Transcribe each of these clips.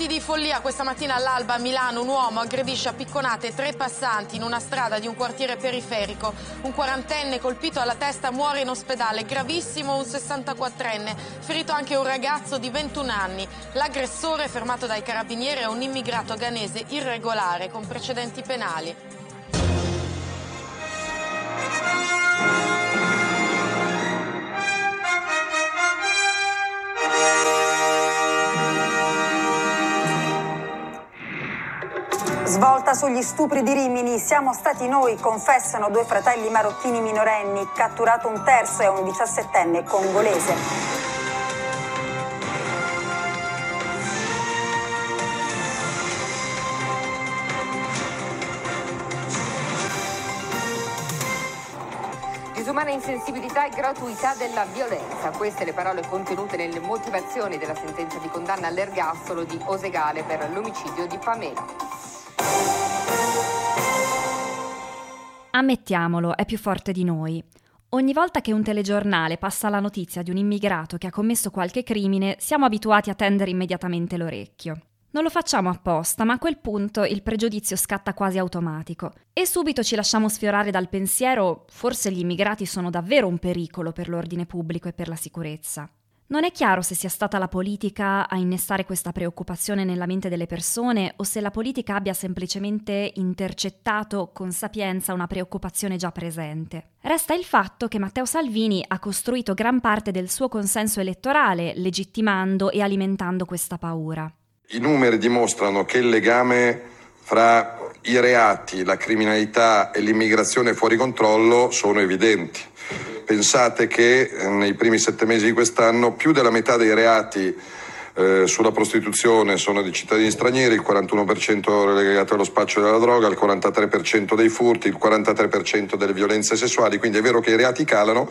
Momenti di follia questa mattina all'alba a Milano un uomo aggredisce a picconate tre passanti in una strada di un quartiere periferico. Un quarantenne colpito alla testa muore in ospedale, gravissimo un 64enne, ferito anche un ragazzo di 21 anni. L'aggressore fermato dai carabinieri è un immigrato ghanese irregolare con precedenti penali. Svolta sugli stupri di Rimini, siamo stati noi, confessano due fratelli marocchini minorenni, catturato un terzo e un diciassettenne congolese. disumana insensibilità e gratuità della violenza. Queste le parole contenute nelle motivazioni della sentenza di condanna all'ergastolo di Osegale per l'omicidio di Pamela. Ammettiamolo, è più forte di noi. Ogni volta che un telegiornale passa la notizia di un immigrato che ha commesso qualche crimine, siamo abituati a tendere immediatamente l'orecchio. Non lo facciamo apposta, ma a quel punto il pregiudizio scatta quasi automatico e subito ci lasciamo sfiorare dal pensiero forse gli immigrati sono davvero un pericolo per l'ordine pubblico e per la sicurezza. Non è chiaro se sia stata la politica a innestare questa preoccupazione nella mente delle persone o se la politica abbia semplicemente intercettato con sapienza una preoccupazione già presente. Resta il fatto che Matteo Salvini ha costruito gran parte del suo consenso elettorale legittimando e alimentando questa paura. I numeri dimostrano che il legame fra i reati, la criminalità e l'immigrazione fuori controllo sono evidenti. Pensate che eh, nei primi sette mesi di quest'anno più della metà dei reati eh, sulla prostituzione sono di cittadini stranieri, il 41% legato allo spaccio della droga, il 43% dei furti, il 43% delle violenze sessuali, quindi è vero che i reati calano,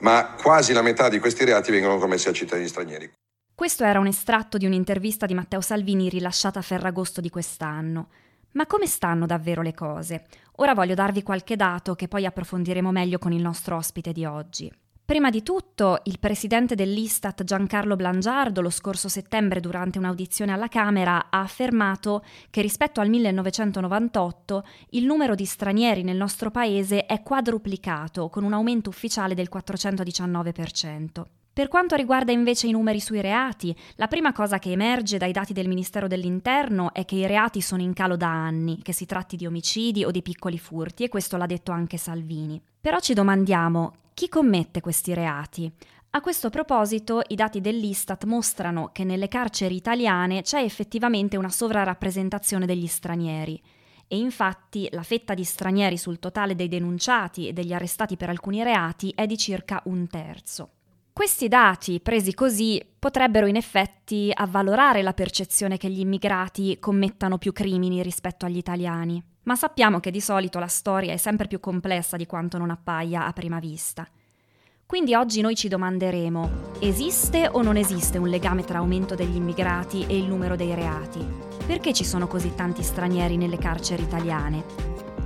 ma quasi la metà di questi reati vengono commessi a cittadini stranieri. Questo era un estratto di un'intervista di Matteo Salvini rilasciata a Ferragosto di quest'anno. Ma come stanno davvero le cose? Ora voglio darvi qualche dato che poi approfondiremo meglio con il nostro ospite di oggi. Prima di tutto, il presidente dell'Istat Giancarlo Blangiardo lo scorso settembre durante un'audizione alla Camera ha affermato che rispetto al 1998 il numero di stranieri nel nostro paese è quadruplicato con un aumento ufficiale del 419%. Per quanto riguarda invece i numeri sui reati, la prima cosa che emerge dai dati del Ministero dell'Interno è che i reati sono in calo da anni, che si tratti di omicidi o di piccoli furti, e questo l'ha detto anche Salvini. Però ci domandiamo, chi commette questi reati? A questo proposito, i dati dell'Istat mostrano che nelle carceri italiane c'è effettivamente una sovrarappresentazione degli stranieri. E infatti la fetta di stranieri sul totale dei denunciati e degli arrestati per alcuni reati è di circa un terzo. Questi dati, presi così, potrebbero in effetti avvalorare la percezione che gli immigrati commettano più crimini rispetto agli italiani. Ma sappiamo che di solito la storia è sempre più complessa di quanto non appaia a prima vista. Quindi oggi noi ci domanderemo, esiste o non esiste un legame tra aumento degli immigrati e il numero dei reati? Perché ci sono così tanti stranieri nelle carceri italiane?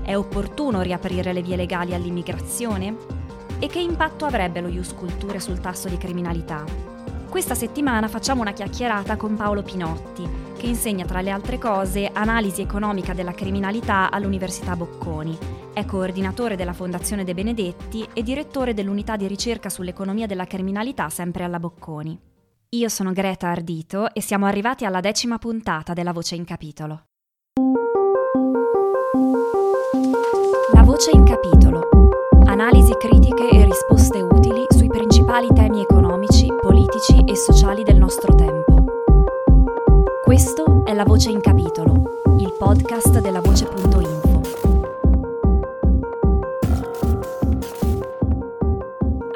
È opportuno riaprire le vie legali all'immigrazione? E che impatto avrebbe lo Ius Culture sul tasso di criminalità. Questa settimana facciamo una chiacchierata con Paolo Pinotti, che insegna tra le altre cose analisi economica della criminalità all'Università Bocconi. È coordinatore della Fondazione De Benedetti e direttore dell'unità di ricerca sull'economia della criminalità sempre alla Bocconi. Io sono Greta Ardito e siamo arrivati alla decima puntata della Voce in Capitolo. La Voce in Capitolo analisi critiche e risposte utili sui principali temi economici, politici e sociali del nostro tempo. Questo è La Voce in Capitolo, il podcast della Voce.info.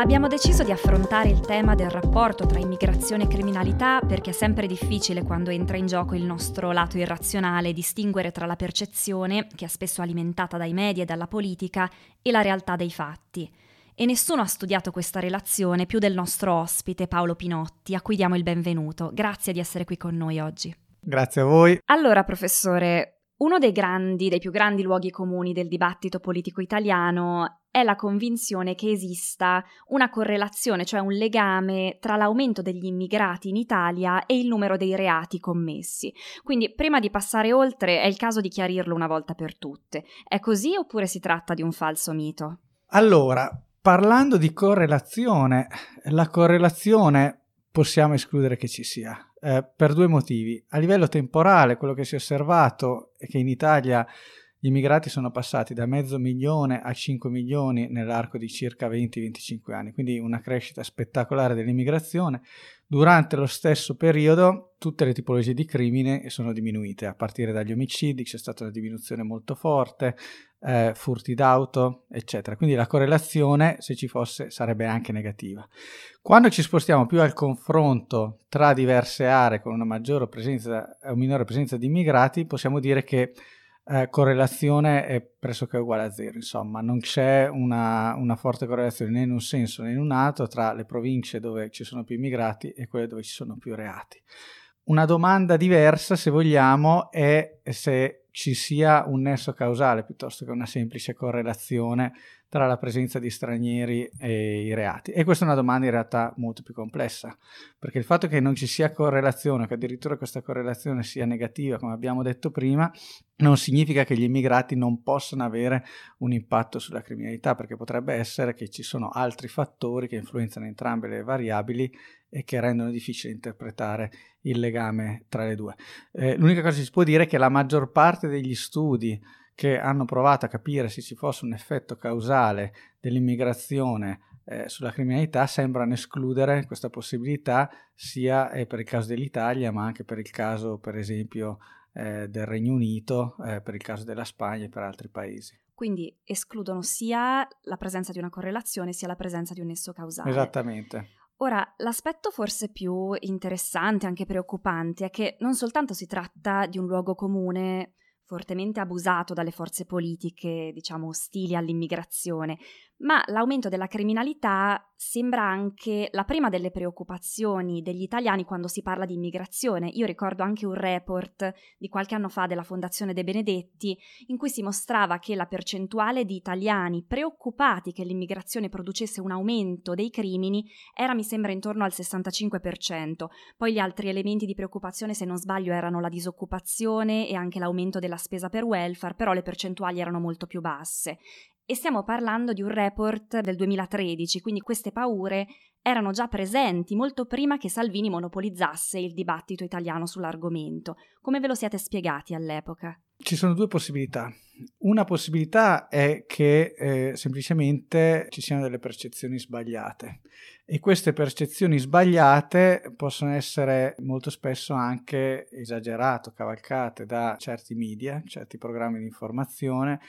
Abbiamo deciso di affrontare il tema del rapporto tra immigrazione e criminalità perché è sempre difficile quando entra in gioco il nostro lato irrazionale distinguere tra la percezione, che è spesso alimentata dai media e dalla politica, e la realtà dei fatti. E nessuno ha studiato questa relazione più del nostro ospite Paolo Pinotti, a cui diamo il benvenuto. Grazie di essere qui con noi oggi. Grazie a voi. Allora, professore, uno dei grandi, dei più grandi luoghi comuni del dibattito politico italiano è la convinzione che esista una correlazione, cioè un legame tra l'aumento degli immigrati in Italia e il numero dei reati commessi. Quindi, prima di passare oltre, è il caso di chiarirlo una volta per tutte. È così oppure si tratta di un falso mito? Allora, parlando di correlazione, la correlazione possiamo escludere che ci sia, eh, per due motivi. A livello temporale, quello che si è osservato è che in Italia gli immigrati sono passati da mezzo milione a 5 milioni nell'arco di circa 20-25 anni, quindi una crescita spettacolare dell'immigrazione. Durante lo stesso periodo tutte le tipologie di crimine sono diminuite, a partire dagli omicidi c'è stata una diminuzione molto forte, eh, furti d'auto, eccetera. Quindi la correlazione, se ci fosse, sarebbe anche negativa. Quando ci spostiamo più al confronto tra diverse aree con una maggiore presenza o minore presenza di immigrati, possiamo dire che eh, correlazione è pressoché uguale a zero, insomma, non c'è una, una, forte correlazione né in un senso né in un altro tra le province dove ci sono più immigrati e quelle dove ci sono più reati. Una domanda diversa, se vogliamo, è se ci sia un nesso causale piuttosto che una semplice correlazione tra la presenza di stranieri e i reati. E questa è una domanda in realtà molto più complessa, perché il fatto che non ci sia correlazione, che addirittura questa correlazione sia negativa, come abbiamo detto prima, non significa che gli immigrati non possano avere un impatto sulla criminalità, perché potrebbe essere che ci sono altri fattori che influenzano entrambe le variabili e che rendono difficile interpretare il legame tra le due. Eh, l'unica cosa che si può dire è che la maggior parte degli studi che hanno provato a capire se ci fosse un effetto causale dell'immigrazione eh, sulla criminalità sembrano escludere questa possibilità sia eh, per il caso dell'Italia ma anche per il caso per esempio eh, del Regno Unito, eh, per il caso della Spagna e per altri paesi. Quindi escludono sia la presenza di una correlazione sia la presenza di un nesso causale. Esattamente. Ora, l'aspetto forse più interessante, anche preoccupante, è che non soltanto si tratta di un luogo comune fortemente abusato dalle forze politiche, diciamo, ostili all'immigrazione, ma l'aumento della criminalità sembra anche la prima delle preoccupazioni degli italiani quando si parla di immigrazione. Io ricordo anche un report di qualche anno fa della Fondazione De Benedetti in cui si mostrava che la percentuale di italiani preoccupati che l'immigrazione producesse un aumento dei crimini era mi sembra intorno al 65%. Poi gli altri elementi di preoccupazione se non sbaglio erano la disoccupazione e anche l'aumento della spesa per welfare, però le percentuali erano molto più basse e stiamo parlando di un report del 2013, quindi queste paure erano già presenti molto prima che Salvini monopolizzasse il dibattito italiano sull'argomento. Come ve lo siete spiegati all'epoca? Ci sono due possibilità. Una possibilità è che eh, semplicemente ci siano delle percezioni sbagliate e queste percezioni sbagliate possono essere molto spesso anche esagerate, cavalcate da certi media, certi programmi di informazione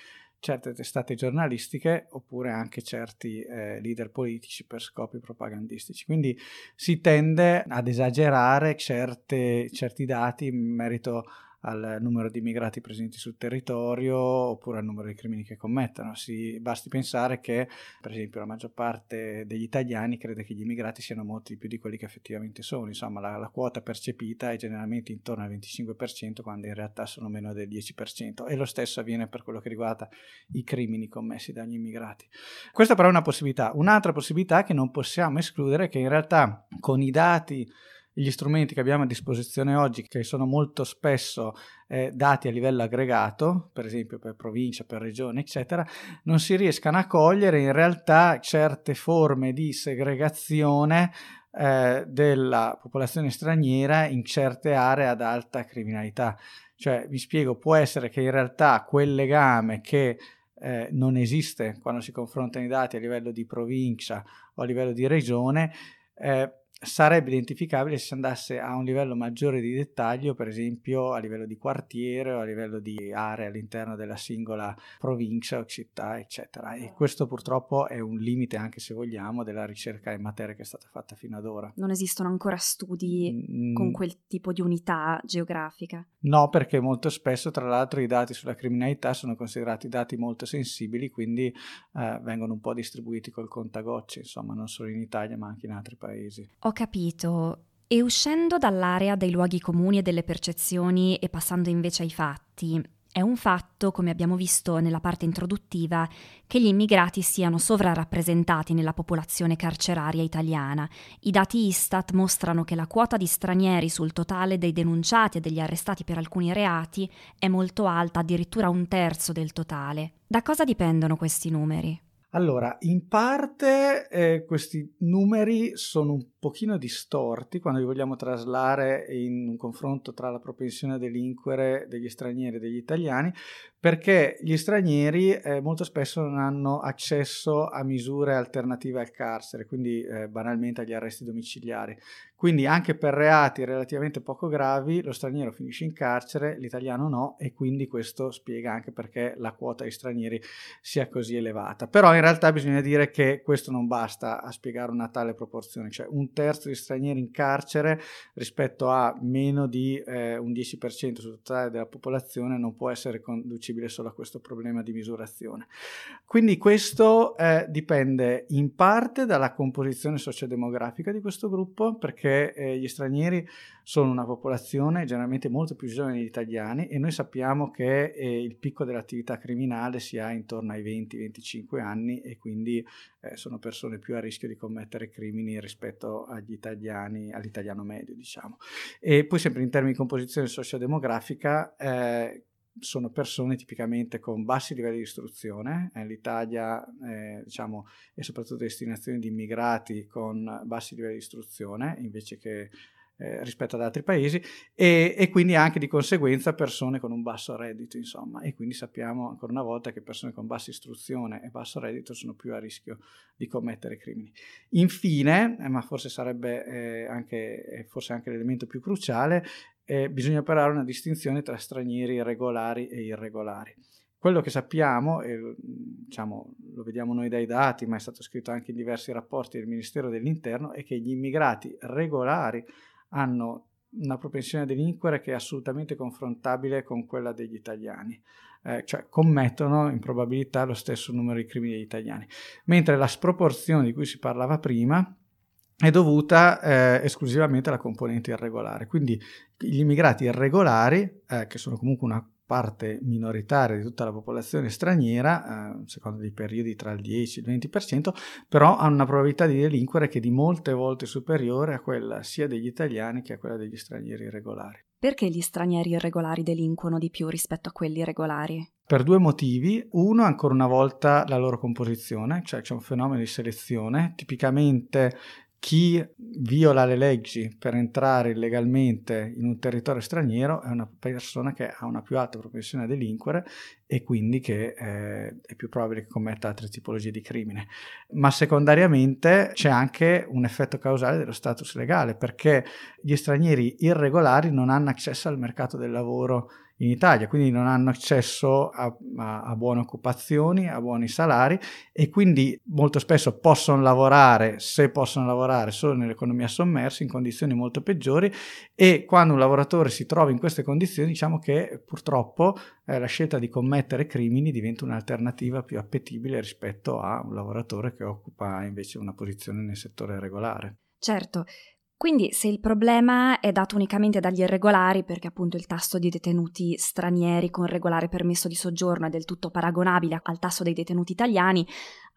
certe testate giornalistiche oppure anche certi eh, leader politici per scopi propagandistici. Quindi si tende ad esagerare certe, certi dati in merito al numero di immigrati presenti sul territorio oppure al numero di crimini che commettono. Si, basti pensare che, per esempio, la maggior parte degli italiani crede che gli immigrati siano molti più di quelli che effettivamente sono. Insomma, la, la quota percepita è generalmente intorno al 25%, quando in realtà sono meno del 10%. E lo stesso avviene per quello che riguarda i crimini commessi dagli immigrati. Questa però è una possibilità. Un'altra possibilità che non possiamo escludere è che in realtà con i dati gli strumenti che abbiamo a disposizione oggi, che sono molto spesso eh, dati a livello aggregato, per esempio per provincia, per regione, eccetera, non si riescano a cogliere in realtà certe forme di segregazione eh, della popolazione straniera in certe aree ad alta criminalità. Cioè, vi spiego, può essere che in realtà quel legame che eh, non esiste quando si confrontano i dati a livello di provincia o a livello di regione, eh, sarebbe identificabile se si andasse a un livello maggiore di dettaglio, per esempio a livello di quartiere o a livello di area all'interno della singola provincia o città, eccetera. E questo purtroppo è un limite, anche se vogliamo, della ricerca in materia che è stata fatta fino ad ora. Non esistono ancora studi mm, con quel tipo di unità geografica? No, perché molto spesso, tra l'altro, i dati sulla criminalità sono considerati dati molto sensibili, quindi eh, vengono un po' distribuiti col contagocce, insomma, non solo in Italia ma anche in altri paesi. Ho capito. E uscendo dall'area dei luoghi comuni e delle percezioni e passando invece ai fatti, È un fatto, come abbiamo visto nella parte introduttiva, che gli immigrati siano sovrarappresentati nella popolazione carceraria italiana. I dati Istat mostrano che la quota di stranieri sul totale dei denunciati e degli arrestati per alcuni reati è molto alta, addirittura un terzo del totale. Da cosa dipendono questi numeri? Allora, in parte eh, questi numeri sono un pochino distorti quando li vogliamo traslare in un confronto tra la propensione a delinquere degli stranieri e degli italiani, perché gli stranieri eh, molto spesso non hanno accesso a misure alternative al carcere, quindi eh, banalmente agli arresti domiciliari. Quindi anche per reati relativamente poco gravi lo straniero finisce in carcere, l'italiano no e quindi questo spiega anche perché la quota di stranieri sia così elevata. Però in realtà bisogna dire che questo non basta a spiegare una tale proporzione, cioè un terzo di stranieri in carcere rispetto a meno di eh, un 10% sul totale della popolazione non può essere conducibile solo a questo problema di misurazione. Quindi questo eh, dipende in parte dalla composizione sociodemografica di questo gruppo, perché eh, gli stranieri sono una popolazione generalmente molto più giovane degli italiani e noi sappiamo che eh, il picco dell'attività criminale si ha intorno ai 20-25 anni e quindi eh, sono persone più a rischio di commettere crimini rispetto agli italiani, all'italiano medio, diciamo. E poi sempre in termini di composizione sociodemografica, eh, sono persone tipicamente con bassi livelli di istruzione, eh, l'Italia eh, diciamo, è soprattutto destinazione di immigrati con bassi livelli di istruzione invece che eh, rispetto ad altri paesi e, e, quindi anche di conseguenza persone con un basso reddito insomma e quindi sappiamo ancora una volta che persone con bassa istruzione e basso reddito sono più a rischio di commettere crimini. Infine, eh, ma forse sarebbe eh, anche, eh, forse anche l'elemento più cruciale, bisogna operare una distinzione tra stranieri regolari e irregolari. Quello che sappiamo, e diciamo, lo vediamo noi dai dati, ma è stato scritto anche in diversi rapporti del Ministero dell'Interno, è che gli immigrati regolari hanno una propensione a delinquere che è assolutamente confrontabile con quella degli italiani, eh, cioè commettono in probabilità lo stesso numero di crimini degli italiani, mentre la sproporzione di cui si parlava prima è dovuta eh, esclusivamente alla componente irregolare. Quindi gli immigrati irregolari, eh, che sono comunque una parte minoritaria di tutta la popolazione straniera, eh, secondo dei periodi tra il 10 e il 20%, però hanno una probabilità di delinquere che è di molte volte superiore a quella sia degli italiani che a quella degli stranieri irregolari. Perché gli stranieri irregolari delinquono di più rispetto a quelli regolari? Per due motivi. Uno, ancora una volta, la loro composizione, cioè c'è un fenomeno di selezione. Tipicamente chi viola le leggi per entrare illegalmente in un territorio straniero è una persona che ha una più alta propensione a delinquere e quindi che eh, è più probabile che commetta altre tipologie di crimine. Ma secondariamente c'è anche un effetto causale dello status legale perché gli stranieri irregolari non hanno accesso al mercato del lavoro in Italia, quindi non hanno accesso a, a, a, buone occupazioni, a buoni salari e quindi molto spesso possono lavorare, se possono lavorare, solo nell'economia sommersa in condizioni molto peggiori e quando un lavoratore si trova in queste condizioni diciamo che purtroppo eh, la scelta di commettere crimini diventa un'alternativa più appetibile rispetto a un lavoratore che occupa invece una posizione nel settore regolare. Certo, quindi se il problema è dato unicamente dagli irregolari, perché appunto il tasso di detenuti stranieri con regolare permesso di soggiorno è del tutto paragonabile al tasso dei detenuti italiani,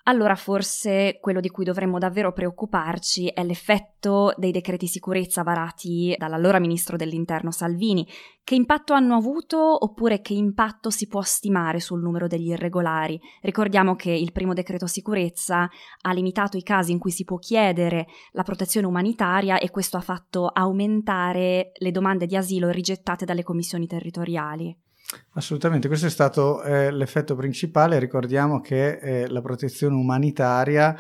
allora forse quello di cui dovremmo davvero preoccuparci è l'effetto dei decreti sicurezza varati dall'allora ministro dell'Interno Salvini. Che impatto hanno avuto oppure che impatto si può stimare sul numero degli irregolari? Ricordiamo che il primo decreto sicurezza ha limitato i casi in cui si può chiedere la protezione umanitaria e questo ha fatto aumentare le domande di asilo rigettate dalle commissioni territoriali. Assolutamente, questo è stato eh, l'effetto principale. Ricordiamo che eh, la protezione umanitaria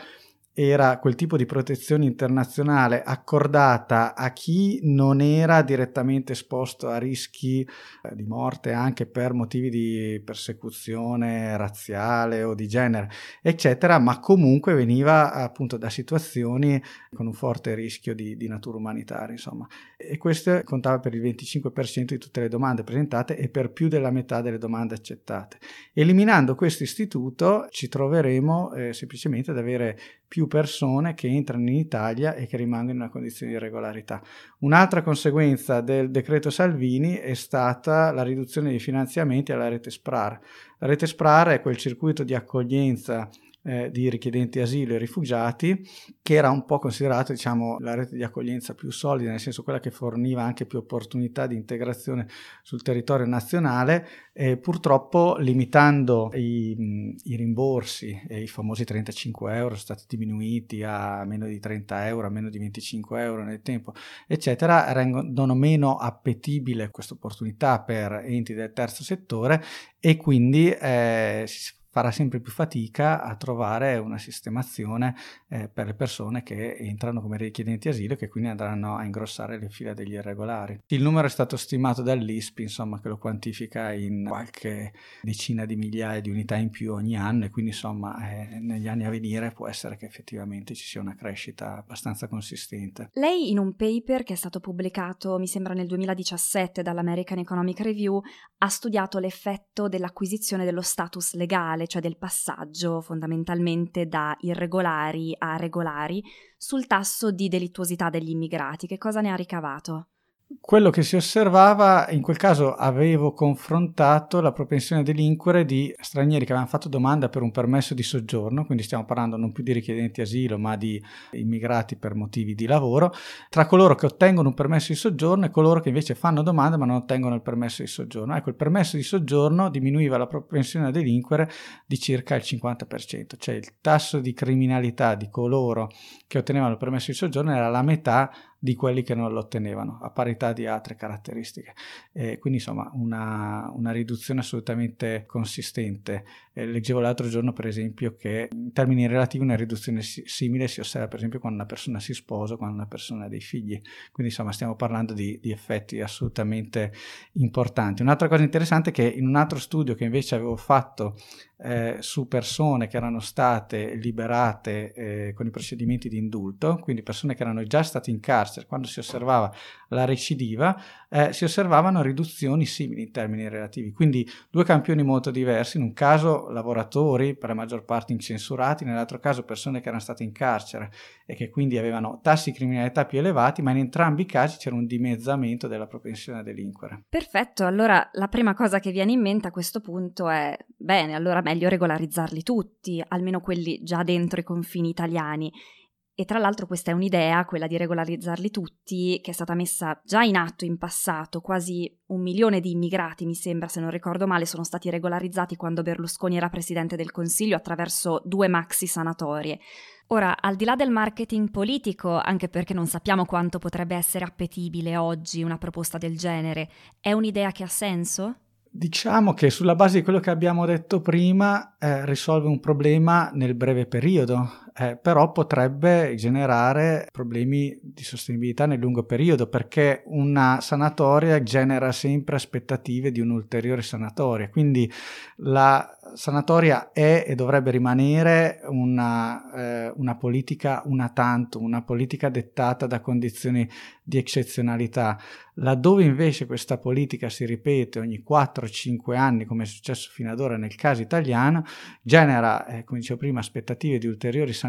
era quel tipo di protezione internazionale accordata a chi non era direttamente esposto a rischi eh, di morte anche per motivi di persecuzione razziale o di genere, eccetera, ma comunque veniva appunto da situazioni con un forte rischio di, di natura umanitaria, insomma. E questo contava per il 25% di tutte le domande presentate e per più della metà delle domande accettate. Eliminando questo istituto ci troveremo eh, semplicemente ad avere più persone che entrano in Italia e che rimangono in una condizione di regolarità. Un'altra conseguenza del decreto Salvini è stata la riduzione dei finanziamenti alla rete SPRAR. La rete SPRAR è quel circuito di accoglienza eh, di richiedenti asilo e rifugiati, che era un po' considerata diciamo, la rete di accoglienza più solida, nel senso quella che forniva anche più opportunità di integrazione sul territorio nazionale, e purtroppo limitando i, i rimborsi, e i famosi 35 euro sono stati diminuiti a meno di 30 euro, a meno di 25 euro nel tempo, eccetera, rendono meno appetibile questa opportunità per enti del terzo settore e quindi eh, si farà sempre più fatica a trovare una sistemazione eh, per le persone che entrano come richiedenti asilo e che quindi andranno a ingrossare le fila degli irregolari. Il numero è stato stimato dall'ISPI, insomma, che lo quantifica in qualche decina di migliaia di unità in più ogni anno e quindi insomma eh, negli anni a venire può essere che effettivamente ci sia una crescita abbastanza consistente. Lei in un paper che è stato pubblicato, mi sembra nel 2017 dall'American Economic Review, ha studiato l'effetto dell'acquisizione dello status legale cioè del passaggio fondamentalmente da irregolari a regolari, sul tasso di delittuosità degli immigrati. Che cosa ne ha ricavato? Quello che si osservava, in quel caso avevo confrontato la propensione a delinquere di stranieri che avevano fatto domanda per un permesso di soggiorno, quindi stiamo parlando non più di richiedenti asilo ma di immigrati per motivi di lavoro, tra coloro che ottengono un permesso di soggiorno e coloro che invece fanno domanda ma non ottengono il permesso di soggiorno. Ecco, il permesso di soggiorno diminuiva la propensione a delinquere di circa il 50%, cioè il tasso di criminalità di coloro che ottenevano il permesso di soggiorno era la metà di quelli che non lo ottenevano, a parità di altre caratteristiche. Eh, quindi insomma una, una, riduzione assolutamente consistente. Eh, leggevo l'altro giorno per esempio che in termini relativi una riduzione si- simile si osserva per esempio quando una persona si sposa quando una persona ha dei figli. Quindi insomma stiamo parlando di, di effetti assolutamente importanti. Un'altra cosa interessante è che in un altro studio che invece avevo fatto eh, su persone che erano state liberate eh, con i procedimenti di indulto, quindi persone che erano già state in carcere, quando si osservava la recidiva, eh, si osservavano riduzioni simili in termini relativi. Quindi due campioni molto diversi, in un caso lavoratori, per la maggior parte incensurati, nell'altro caso persone che erano state in carcere e che quindi avevano tassi di criminalità più elevati, ma in entrambi i casi c'era un dimezzamento della propensione a delinquere. Perfetto, allora la prima cosa che viene in mente a questo punto è, bene, allora meglio regolarizzarli tutti, almeno quelli già dentro i confini italiani. E tra l'altro questa è un'idea, quella di regolarizzarli tutti, che è stata messa già in atto in passato. Quasi un milione di immigrati, mi sembra, se non ricordo male, sono stati regolarizzati quando Berlusconi era presidente del Consiglio attraverso due maxi sanatorie. Ora, al di là del marketing politico, anche perché non sappiamo quanto potrebbe essere appetibile oggi una proposta del genere, è un'idea che ha senso? Diciamo che sulla base di quello che abbiamo detto prima eh, risolve un problema nel breve periodo, eh, però potrebbe generare problemi di sostenibilità nel lungo periodo perché una sanatoria genera sempre aspettative di un'ulteriore sanatoria, quindi la sanatoria è e dovrebbe rimanere una, eh, una politica una tanto, una politica dettata da condizioni di eccezionalità. Laddove invece questa politica si ripete ogni 4-5 anni, come è successo fino ad ora nel caso italiano, genera, eh, come dicevo prima, aspettative di ulteriori sanatorie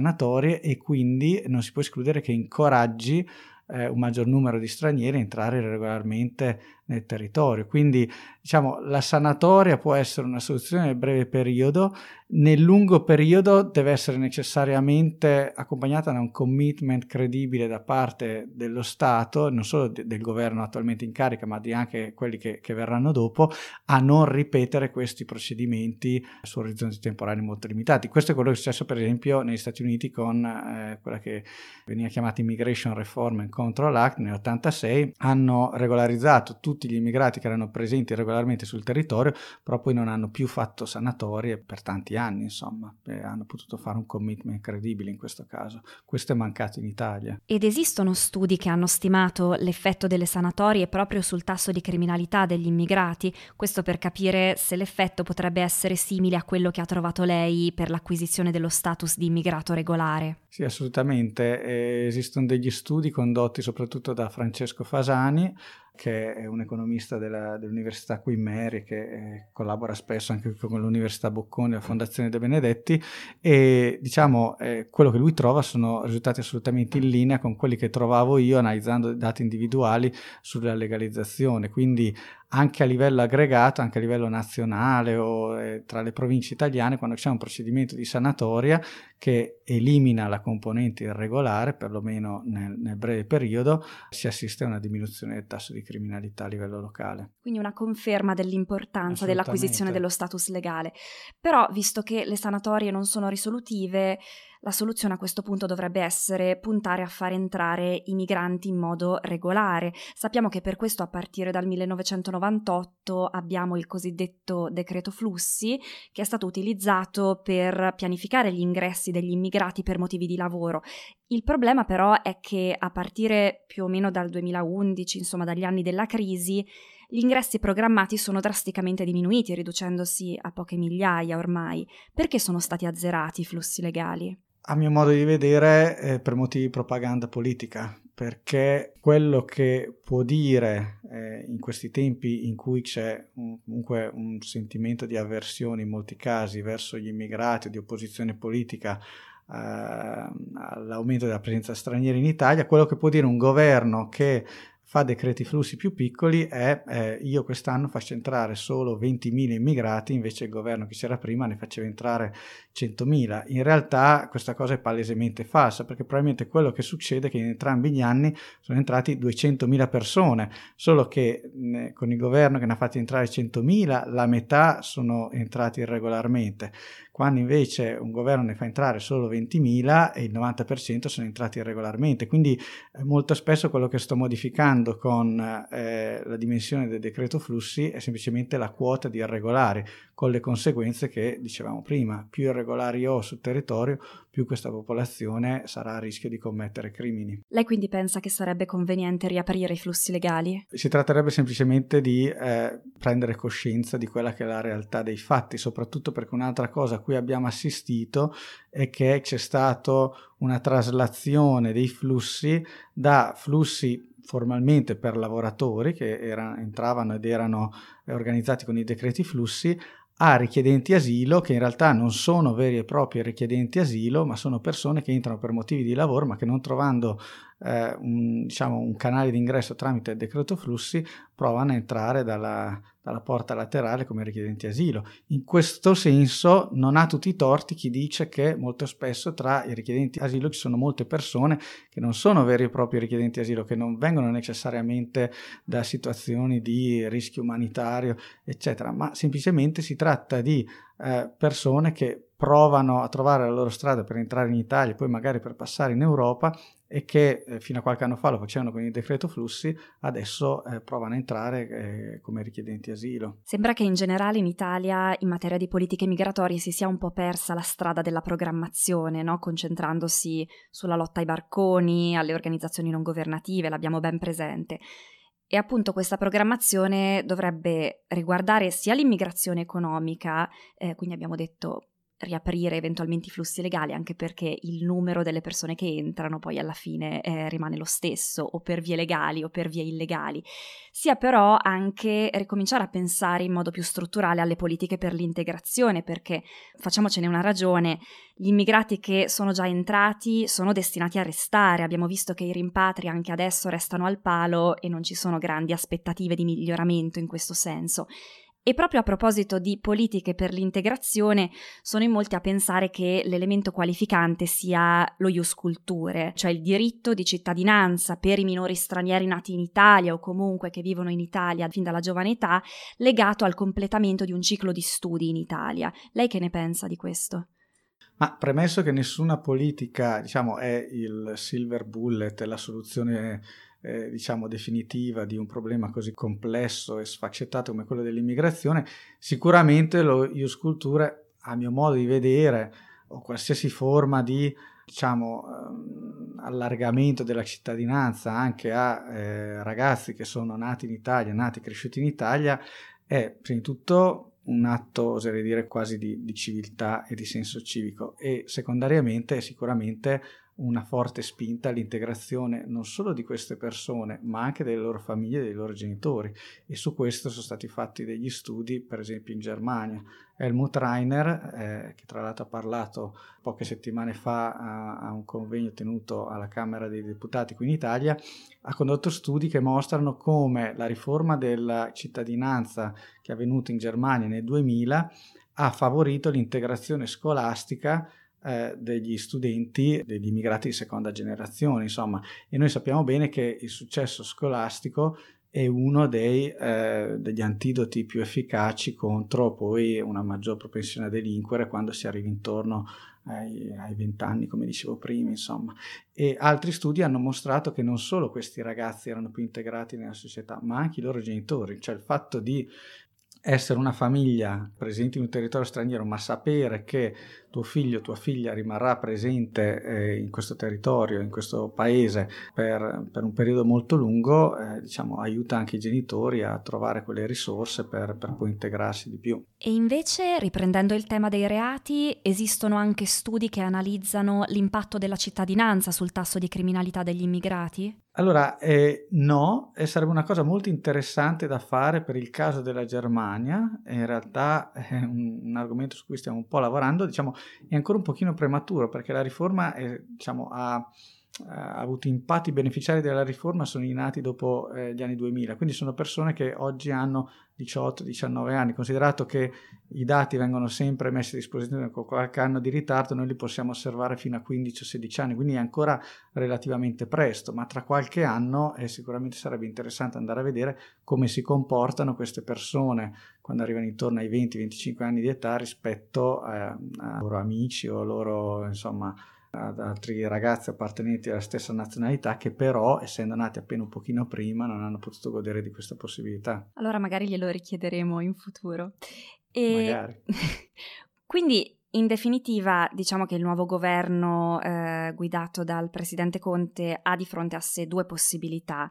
e quindi non si può escludere che incoraggi eh, un maggior numero di stranieri a entrare regolarmente nel territorio. Quindi diciamo la sanatoria può essere una soluzione nel breve periodo, nel lungo periodo deve essere necessariamente accompagnata da un commitment credibile da parte dello Stato, non solo de- del governo attualmente in carica, ma di anche quelli che, che verranno dopo, a non ripetere questi procedimenti su orizzonti temporali molto limitati. Questo è quello che è successo per esempio negli Stati Uniti con eh, quella che veniva chiamata Immigration Reform and Control Act nel 1986, hanno regolarizzato tutti tutti gli immigrati che erano presenti regolarmente sul territorio, però poi non hanno più fatto sanatorie per tanti anni, insomma, hanno potuto fare un commitment credibile in questo caso. Questo è mancato in Italia. Ed esistono studi che hanno stimato l'effetto delle sanatorie proprio sul tasso di criminalità degli immigrati, questo per capire se l'effetto potrebbe essere simile a quello che ha trovato lei per l'acquisizione dello status di immigrato regolare. Sì, assolutamente. Eh, esistono degli studi condotti soprattutto da Francesco Fasani che è un economista della, dell'Università Queen Mary, che eh, collabora spesso anche con l'Università Bocconi e la Fondazione De Benedetti, e diciamo eh, quello che lui trova sono risultati assolutamente in linea con quelli che trovavo io analizzando dati individuali sulla legalizzazione. Quindi anche a livello aggregato, anche a livello nazionale o eh, tra le province italiane, quando c'è un procedimento di sanatoria che elimina la componente irregolare, perlomeno nel, nel breve periodo, si assiste a una diminuzione del tasso di criminalità a livello locale. Quindi una conferma dell'importanza dell'acquisizione dello status legale. Però, visto che le sanatorie non sono risolutive, la soluzione a questo punto dovrebbe essere puntare a far entrare i migranti in modo regolare. Sappiamo che per questo a partire dal 1998 abbiamo il cosiddetto decreto flussi, che è stato utilizzato per pianificare gli ingressi degli immigrati per motivi di lavoro. Il problema però è che a partire più o meno dal 2011, insomma dagli anni della crisi, gli ingressi programmati sono drasticamente diminuiti, riducendosi a poche migliaia ormai. Perché sono stati azzerati i flussi legali? A mio modo di vedere, eh, per motivi di propaganda politica, perché quello che può dire eh, in questi tempi in cui c'è un, comunque un sentimento di avversione in molti casi verso gli immigrati o di opposizione politica eh, all'aumento della presenza straniera in Italia, quello che può dire un governo che fa decreti flussi più piccoli è eh, io quest'anno faccio entrare solo 20.000 immigrati, invece il governo che c'era prima ne faceva entrare 100.000. In realtà questa cosa è palesemente falsa, perché probabilmente quello che succede è che in entrambi gli anni sono entrati 200.000 persone, solo che ne, con il governo che ne ha fatti entrare 100.000, la metà sono entrati irregolarmente quando invece un governo ne fa entrare solo 20.000 e il 90% sono entrati irregolarmente. Quindi eh, molto spesso quello che sto modificando con eh, la dimensione del decreto flussi è semplicemente la quota di irregolari, con le conseguenze che dicevamo prima, più irregolari ho sul territorio, più questa popolazione sarà a rischio di commettere crimini. Lei quindi pensa che sarebbe conveniente riaprire i flussi legali? Si tratterebbe semplicemente di eh, prendere coscienza di quella che è la realtà dei fatti, soprattutto perché un'altra cosa cui abbiamo assistito è che c'è stata una traslazione dei flussi da flussi formalmente per lavoratori che era, entravano ed erano organizzati con i decreti flussi a richiedenti asilo che in realtà non sono veri e propri richiedenti asilo, ma sono persone che entrano per motivi di lavoro, ma che non trovando eh, un, diciamo, un, canale di ingresso tramite decreto flussi provano a entrare dalla, dalla, porta laterale come richiedenti asilo. In questo senso non ha tutti i torti chi dice che molto spesso tra i richiedenti asilo ci sono molte persone che non sono veri e propri richiedenti asilo, che non vengono necessariamente da situazioni di rischio umanitario, eccetera, ma semplicemente si tratta di eh, persone che provano a trovare la loro strada per entrare in Italia, poi magari per passare in Europa e che eh, fino a qualche anno fa lo facevano con il decreto flussi, adesso eh, provano a entrare eh, come richiedenti asilo. Sembra che in generale in Italia in materia di politiche migratorie si sia un po' persa la strada della programmazione, no? concentrandosi sulla lotta ai barconi, alle organizzazioni non governative, l'abbiamo ben presente. E appunto questa programmazione dovrebbe riguardare sia l'immigrazione economica, eh, quindi abbiamo detto riaprire eventualmente i flussi legali, anche perché il numero delle persone che entrano poi alla fine eh, rimane lo stesso, o per vie legali o per vie illegali, sia però anche ricominciare a pensare in modo più strutturale alle politiche per l'integrazione, perché facciamocene una ragione, gli immigrati che sono già entrati sono destinati a restare, abbiamo visto che i rimpatri anche adesso restano al palo e non ci sono grandi aspettative di miglioramento in questo senso. E proprio a proposito di politiche per l'integrazione, sono in molti a pensare che l'elemento qualificante sia lo ius culture, cioè il diritto di cittadinanza per i minori stranieri nati in Italia o comunque che vivono in Italia fin dalla giovane età, legato al completamento di un ciclo di studi in Italia. Lei che ne pensa di questo? Ma premesso che nessuna politica, diciamo, è il silver bullet, la soluzione eh, diciamo definitiva di un problema così complesso e sfaccettato come quello dell'immigrazione, sicuramente lo Ius Culture, a mio modo di vedere, o qualsiasi forma di diciamo, eh, allargamento della cittadinanza anche a eh, ragazzi che sono nati in Italia, nati e cresciuti in Italia, è prima di tutto un atto, oserei dire, quasi di, di civiltà e di senso civico e secondariamente sicuramente una forte spinta all'integrazione non solo di queste persone, ma anche delle loro famiglie e dei loro genitori. E su questo sono stati fatti degli studi, per esempio in Germania. Helmut Reiner, eh, che tra l'altro ha parlato poche settimane fa a, a, un convegno tenuto alla Camera dei Deputati qui in Italia, ha condotto studi che mostrano come la riforma della cittadinanza che è avvenuta in Germania nel 2000 ha favorito l'integrazione scolastica eh, degli studenti, degli immigrati di seconda generazione, insomma, e noi sappiamo bene che il successo scolastico è uno dei, eh, degli antidoti più efficaci contro poi una maggior propensione a delinquere quando si arriva intorno ai, ai 20 anni, come dicevo prima, insomma. E altri studi hanno mostrato che non solo questi ragazzi erano più integrati nella società, ma anche i loro genitori, cioè il fatto di essere una famiglia presente in un territorio straniero, ma sapere che tuo figlio, tua figlia rimarrà presente eh, in questo territorio, in questo paese per, per un periodo molto lungo, eh, diciamo, aiuta anche i genitori a trovare quelle risorse per, per poi integrarsi di più. E invece, riprendendo il tema dei reati, esistono anche studi che analizzano l'impatto della cittadinanza sul tasso di criminalità degli immigrati? Allora, eh, no, e sarebbe una cosa molto interessante da fare per il caso della Germania, in realtà è un, un argomento su cui stiamo un po' lavorando, diciamo è ancora un pochino prematuro perché la riforma è, diciamo, ha ha avuto impatti beneficiari della riforma sono nati dopo eh, gli anni 2000, quindi sono persone che oggi hanno 18-19 anni, considerato che i dati vengono sempre messi a disposizione con qualche anno di ritardo, noi li possiamo osservare fino a 15-16 anni, quindi è ancora relativamente presto, ma tra qualche anno eh, sicuramente sarebbe interessante andare a vedere come si comportano queste persone quando arrivano intorno ai 20-25 anni di età rispetto a, eh, a loro amici o loro insomma ad altri ragazzi appartenenti alla stessa nazionalità che però, essendo nati appena un pochino prima, non hanno potuto godere di questa possibilità. Allora magari glielo richiederemo in futuro. E... Magari. Quindi in definitiva, diciamo che il nuovo governo eh, guidato dal presidente Conte ha di fronte a sé due possibilità.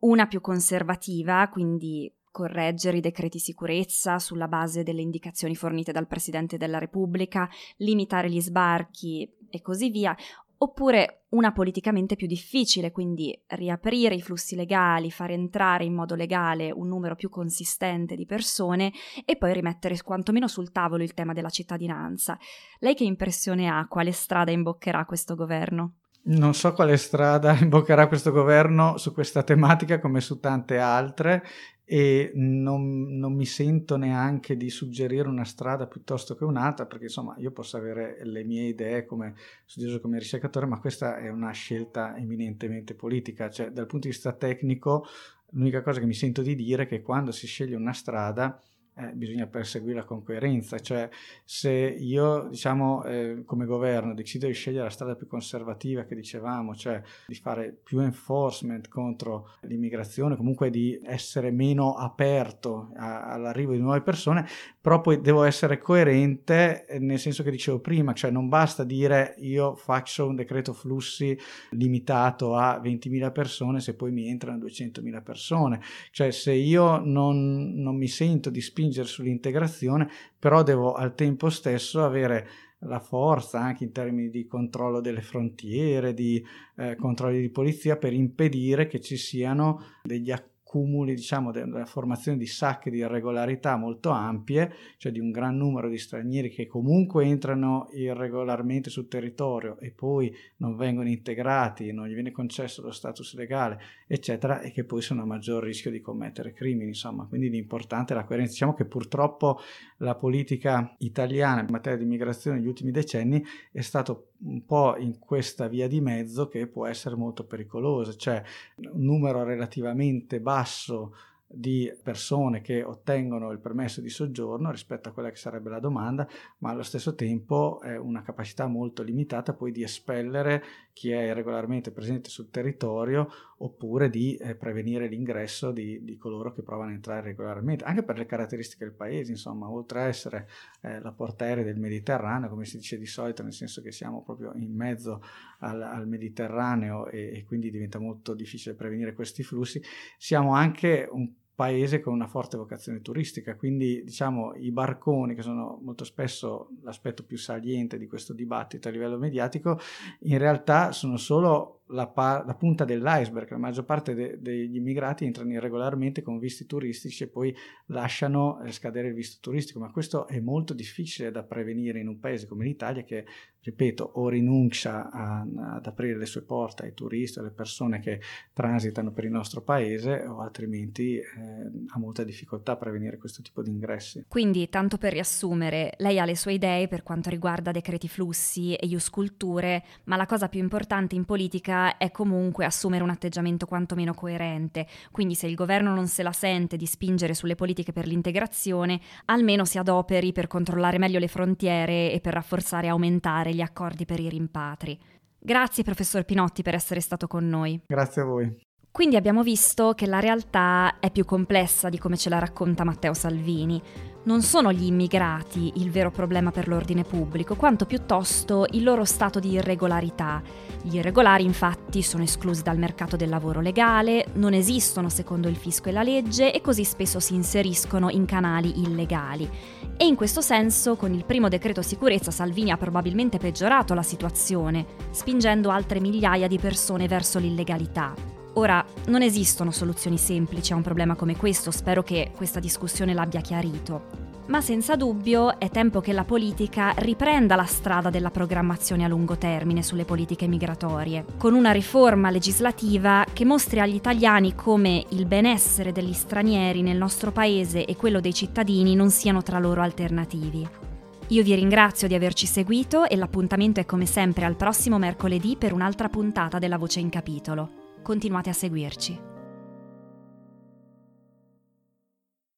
Una più conservativa, quindi correggere i decreti sicurezza sulla base delle indicazioni fornite dal Presidente della Repubblica, limitare gli sbarchi e così via, oppure una politicamente più difficile, quindi riaprire i flussi legali, far entrare in modo legale un numero più consistente di persone e poi rimettere quantomeno sul tavolo il tema della cittadinanza. Lei che impressione ha? Quale strada imboccherà questo governo? Non so quale strada imboccherà questo governo su questa tematica come su tante altre e non, non, mi sento neanche di suggerire una strada piuttosto che un'altra perché insomma io posso avere le mie idee come studioso come ricercatore ma questa è una scelta eminentemente politica. Cioè dal punto di vista tecnico l'unica cosa che mi sento di dire è che quando si sceglie una strada eh, bisogna perseguirla con coerenza, cioè se io diciamo eh, come governo decido di scegliere la strada più conservativa che dicevamo, cioè di fare più enforcement contro l'immigrazione, comunque di essere meno aperto a, all'arrivo di nuove persone, però poi devo essere coerente eh, nel senso che dicevo prima, cioè non basta dire io faccio un decreto flussi limitato a 20.000 persone se poi mi entrano 200.000 persone, cioè se io non, non mi sento di spingere spingere sull'integrazione, però devo al tempo stesso avere la forza anche in termini di controllo delle frontiere, di eh, controlli di polizia per impedire che ci siano degli accordi cumuli diciamo della formazione di sacche di irregolarità molto ampie, cioè di un gran numero di stranieri che comunque entrano irregolarmente sul territorio e poi non vengono integrati, non gli viene concesso lo status legale, eccetera, e che poi sono a maggior rischio di commettere crimini, insomma, quindi l'importante è la coerenza. Diciamo che purtroppo la politica italiana in materia di immigrazione negli ultimi decenni è stato un po' in questa via di mezzo che può essere molto pericolosa, cioè un numero relativamente basso di persone che ottengono il permesso di soggiorno rispetto a quella che sarebbe la domanda, ma allo stesso tempo è una capacità molto limitata poi di espellere chi è irregolarmente presente sul territorio oppure di eh, prevenire l'ingresso di, di, coloro che provano a entrare regolarmente, anche per le caratteristiche del paese, insomma, oltre a essere eh, la portaerei del Mediterraneo, come si dice di solito, nel senso che siamo proprio in mezzo al, al Mediterraneo e, e quindi diventa molto difficile prevenire questi flussi, siamo anche un paese con una forte vocazione turistica, quindi diciamo i barconi che sono molto spesso l'aspetto più saliente di questo dibattito a livello mediatico, in realtà sono solo la, pa- la, punta dell'iceberg, la maggior parte de- degli immigrati entrano irregolarmente con visti turistici e poi lasciano eh, scadere il visto turistico, ma questo è molto difficile da prevenire in un paese come l'Italia che, ripeto, o rinuncia a, ad aprire le sue porte ai turisti, alle persone che transitano per il nostro paese o altrimenti eh, ha molta difficoltà a prevenire questo tipo di ingressi. Quindi, tanto per riassumere, lei ha le sue idee per quanto riguarda decreti flussi e ius culture, ma la cosa più importante in politica è comunque assumere un atteggiamento quantomeno coerente, quindi se il governo non se la sente di spingere sulle politiche per l'integrazione, almeno si adoperi per controllare meglio le frontiere e per rafforzare e aumentare gli accordi per i rimpatri. Grazie professor Pinotti per essere stato con noi. Grazie a voi. Quindi abbiamo visto che la realtà è più complessa di come ce la racconta Matteo Salvini. Non sono gli immigrati il vero problema per l'ordine pubblico, quanto piuttosto il loro stato di irregolarità. Gli irregolari infatti sono esclusi dal mercato del lavoro legale, non esistono secondo il fisco e la legge e così spesso si inseriscono in canali illegali. E in questo senso, con il primo decreto sicurezza, Salvini ha probabilmente peggiorato la situazione, spingendo altre migliaia di persone verso l'illegalità. Ora, non esistono soluzioni semplici a un problema come questo, spero che questa discussione l'abbia chiarito. Ma senza dubbio è tempo che la politica riprenda la strada della programmazione a lungo termine sulle politiche migratorie, con una riforma legislativa che mostri agli italiani come il benessere degli stranieri nel nostro paese e quello dei cittadini non siano tra loro alternativi. Io vi ringrazio di averci seguito e l'appuntamento è come sempre al prossimo mercoledì per un'altra puntata della Voce in Capitolo continuate a seguirci.